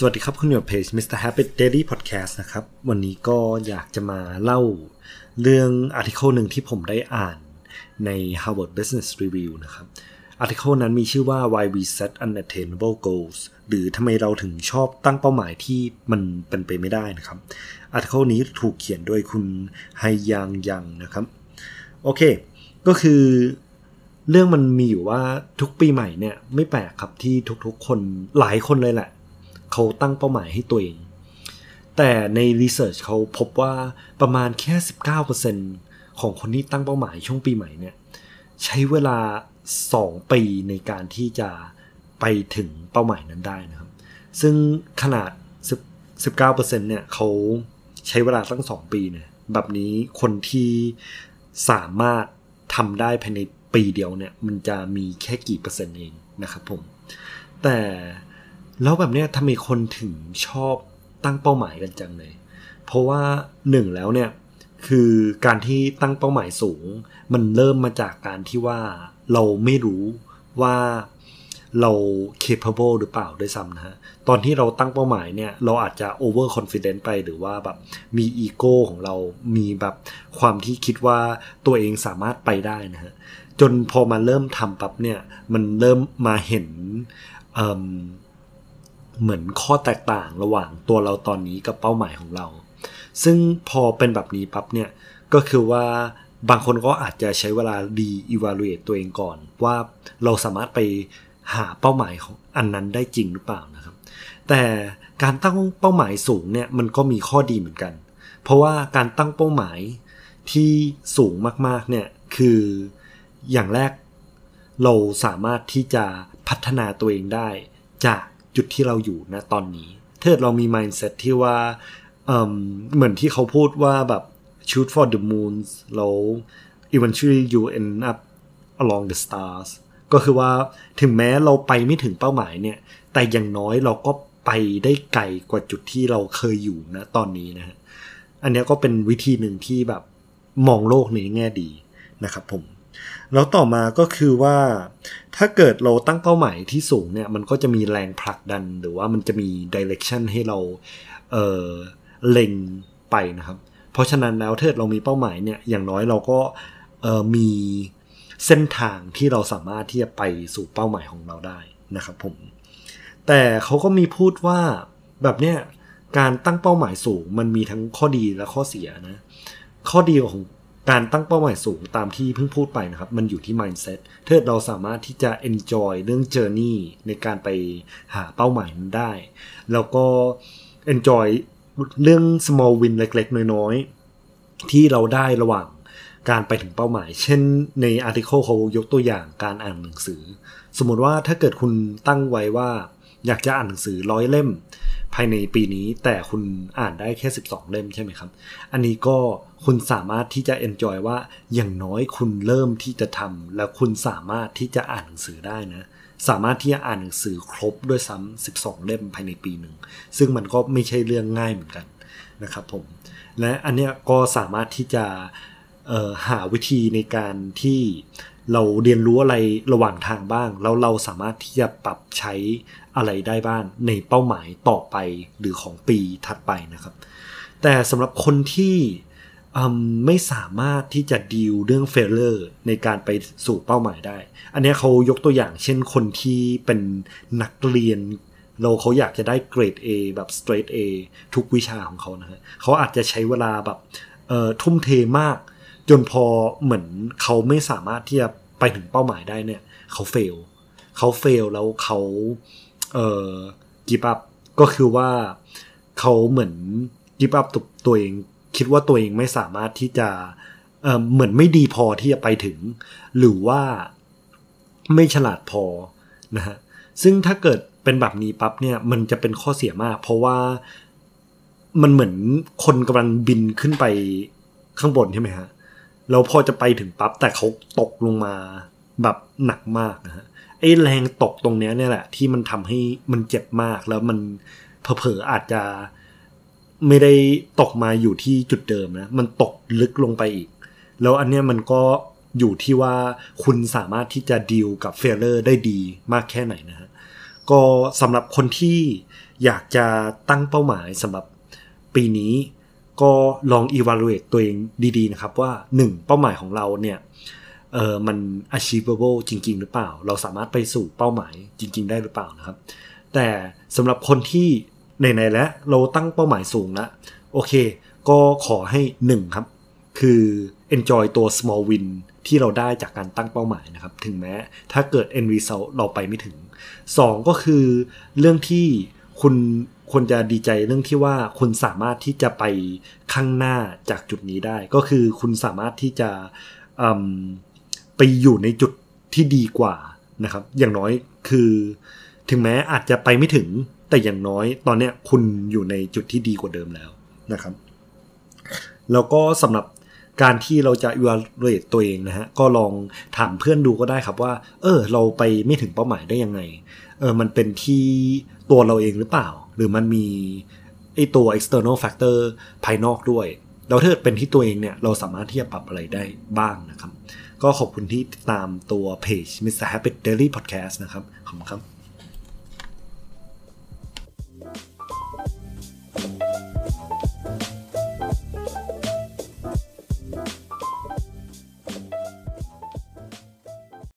สวัสดีครับ คุณอยู่เพจ Mr. Happy Daily Podcast นะครับ วันนี้ก็อยากจะมาเล่าเรื่องอาร์ติเคิลหนึ่งที่ผมได้อ่านใน Harvard Business Review นะครับอาร์ติเคิลนั้นมีชื่อว่า Why We Set Unattainable Goals หรือทำไมเราถึงชอบตั้งเป้าหมายที่มันเป็นไปไม่ได้นะครับอาร์ติเคิลนี้ถูกเขียนโดยคุณไฮยังยังนะครับ โอเค ก็คือเรื่องมันมีอยู่ว่าทุกปีใหม่เนี่ยไม่แปลกครับที่ทุกๆคนหลายคนเลยแหละ เขาตั้งเป้าหมายให้ตัวเอง แต่ในรีเสิร์ชเขาพบว่าประมาณแค่ 19%ของคนที่ตั้งเป้าหมายช่วงปีใหม่เนี่ย ใช้เวลา 2 ปีในการที่จะไปถึงเป้าหมายนั้นได้นะครับ ซึ่งขนาด 19%เนี่ยเขาใช้เวลาตั้ง 2 ปีเนี่ยแบบนี้คนที่สามารถทำได้ภายในปีเดียวเนี่ยมันจะมีแค่กี่เปอร์เซ็นต์เองนะครับผม แต่ แล้วแบบเนี้ยทำไมคนถึงชอบตั้งเป้าหมายกันจังเลย เพราะว่าหนึ่งแล้วเนี่ยคือการที่ตั้งเป้าหมายสูง มันเริ่มมาจากการที่ว่าเราไม่รู้ว่าเรา capable หรือเปล่าด้วยซ้ำนะฮะ ตอนที่เราตั้งเป้าหมายเนี่ย เราอาจจะ over confident ไปหรือว่าแบบมีอีโก้ของเรา มีแบบความที่คิดว่าตัวเองสามารถไปได้นะฮะ จนพอมาเริ่มทำปั๊บเนี่ย มันเริ่มมาเห็น เหมือนข้อแตกต่างระหว่างตัวเราตอนนี้กับเป้าหมายของเรา ซึ่งพอเป็นแบบนี้ปั๊บเนี่ยก็คือว่าบางคนก็อาจจะใช้เวลาดี evaluate ตัวเองก่อน ว่าเราสามารถไปหาเป้าหมายของอันนั้นได้จริงหรือเปล่านะครับ แต่การตั้งเป้าหมายสูงเนี่ยมันก็มีข้อดีเหมือนกัน เพราะว่าการตั้งเป้าหมายที่สูงมากๆเนี่ยคืออย่างแรกเราสามารถที่จะพัฒนาตัวเองได้จาก จุดที่เราอยู่นะตอนนี้ถ้าเรามี mindset ที่ว่าเเหมือนที่เขาพูดว่าแบบ shoot for the moon แล้ว eventually you end up along the stars ก็คือว่าถึงแม้เราไปไม่ถึงเป้าหมายเนี่ย แต่อย่างน้อยเราก็ไปได้ไกลกว่าจุดที่เราเคยอยู่นะตอนนี้นะฮะ อันนี้ก็เป็นวิธีหนึ่งที่แบบมองโลกในแง่ดีนะครับผม แล้วต่อมาก็คือว่า ถ้าเกิดเราตั้งเป้าหมายที่สูงเนี่ยมันก็จะมีแรงผลักดันหรือว่ามันจะมีดิเรกชันให้เราเออเล็งไปนะครับ เพราะฉะนั้นแล้วถ้าเรามีเป้าหมายเนี่ยอย่างน้อยเราก็เออมีเส้นทางที่เราสามารถที่จะไปสู่เป้าหมายของเราได้นะครับผมแต่เขาก็มีพูดว่าแบบเนี้ยการตั้งเป้าหมายสูงมันมีทั้งข้อดีและข้อเสียนะ ข้อดีของ การตั้งเป้าหมายสูงตามที่เพิ่งพูดไปนะครับ มันอยู่ที่ mindset ถ้าเราสามารถที่จะ enjoy เรื่อง journey ในการไปหาเป้าหมายนั้นได้ แล้วก็ enjoy เรื่อง small win เล็กๆ น้อยๆ ที่เราได้ระหว่างการไปถึงเป้าหมาย เช่นในอาร์ติเคิลเขายกตัวอย่างการอ่านหนังสือ สมมติว่าถ้าเกิดคุณตั้งไว้ว่า อยากจะอ่านหนังสือร้อยเล่ม ภายในปีนี้แต่คุณอ่านได้แค่ 12 เล่มใช่ไหมครับ อันนี้ก็ คุณสามารถที่จะ enjoy ว่าอย่างน้อยคุณเริ่มที่จะทำแล้วคุณสามารถที่จะอ่านหนังสือได้นะสามารถที่จะอ่านหนังสือครบด้วยซ้ำ12 เล่มภายในปีหนึ่ง ซึ่งมันก็ไม่ใช่เรื่องง่ายเหมือนกันนะครับผม และอันเนี้ยก็สามารถที่จะหาวิธีในการที่เราเรียนรู้อะไรระหว่างทางบ้าง แล้วเราสามารถที่จะปรับใช้อะไรได้บ้างในเป้าหมายต่อไปหรือของปีถัดไปนะครับ แต่สำหรับคนที่ ไม่สามารถที่จะดีลเรื่องเฟลเลอร์ในการไปสู่เป้าหมายได้ อันนี้เขายกตัวอย่างเช่นคนที่เป็นนักเรียน เราเขาอยากจะได้เกรด A แบบ straight A ทุกวิชาของเขานะฮะเขาอาจจะใช้เวลาแบบทุ่มเทมาก จนพอเหมือนเขาไม่สามารถที่จะไปถึงเป้าหมายได้เนี่ย เขาเฟลเขาเฟลแล้วเขาเอ่อกิบอัพก็คือว่าเขาเหมือนกิบอัพตัวเอง คิดว่าตัวเองไม่สามารถที่จะเเหมือนไม่ดีพอที่จะไปถึง หรือว่าไม่ฉลาดพอนะฮะซึ่งถ้าเกิดเป็นแบบนี้ปั๊บเนี่ยมันจะเป็นข้อเสียมาก เพราะว่ามันเหมือนคนกำลังบินขึ้นไปข้างบนใช่ไหมฮะแล้วพอจะไปถึงปั๊บแต่เขาตกลงมาแบบหนักมากนะฮะไอ้แรงตกตรงนี้เนี่ยแหละที่มันทำให้มันเจ็บมากแล้วมันเผลอๆอาจจะ ไม่ได้ตกมาอยู่ที่จุดเดิมนะ มันตกลึกลงไปอีก แล้วอันเนี้ยมันก็อยู่ที่ว่าคุณสามารถที่จะดีลกับเฟลเลอร์ได้ดีมากแค่ไหนนะฮะก็สำหรับคนที่อยากจะตั้งเป้าหมายสำหรับปีนี้ ก็ลอง evaluate ตัวเองดีๆนะครับว่า 1 เป้าหมายของเราเนี่ยเออมัน achievable จริง ๆ หรือเปล่า เราสามารถไปสู่เป้าหมายจริง ๆ ได้หรือเปล่านะครับ แต่สำหรับคนที่ ในๆแล้วเราตั้งเป้าหมายสูงแล้วโอเค ก็ขอให้1ครับ คือ enjoy ตัว small win ที่เราได้จากการตั้งเป้าหมายนะครับ ถึงแม้ถ้าเกิด end result เราไปไม่ถึง 2 ก็คือเรื่องที่คุณควรจะดีใจเรื่องที่ว่าคุณสามารถที่จะไปข้างหน้าจากจุดนี้ได้ ก็คือคุณสามารถที่จะไปอยู่ในจุดที่ดีกว่านะครับ อย่างน้อยคือถึงแม้อาจจะไปไม่ถึง แต่อย่างน้อยตอนเนี้ยคุณอยู่ในจุดที่ดีกว่าเดิมแล้วนะครับ แล้วก็สำหรับการที่เราจะ evaluate ตัวเองนะฮะ ก็ลองถามเพื่อนดูก็ได้ครับว่า เออ เราไปไม่ถึงเป้าหมายได้ยังไง เออ มันเป็นที่ตัวเราเองหรือเปล่า หรือมันมีไอตัว external factor ภายนอกด้วยแล้วถ้าเป็นที่ตัวเองเนี่ย เราสามารถที่จะปรับอะไรได้บ้างนะครับ ก็ขอบคุณที่ติดตามตัวเพจ Mr. Happy Daily Podcast นะครับ ขอบคุณครับ 음.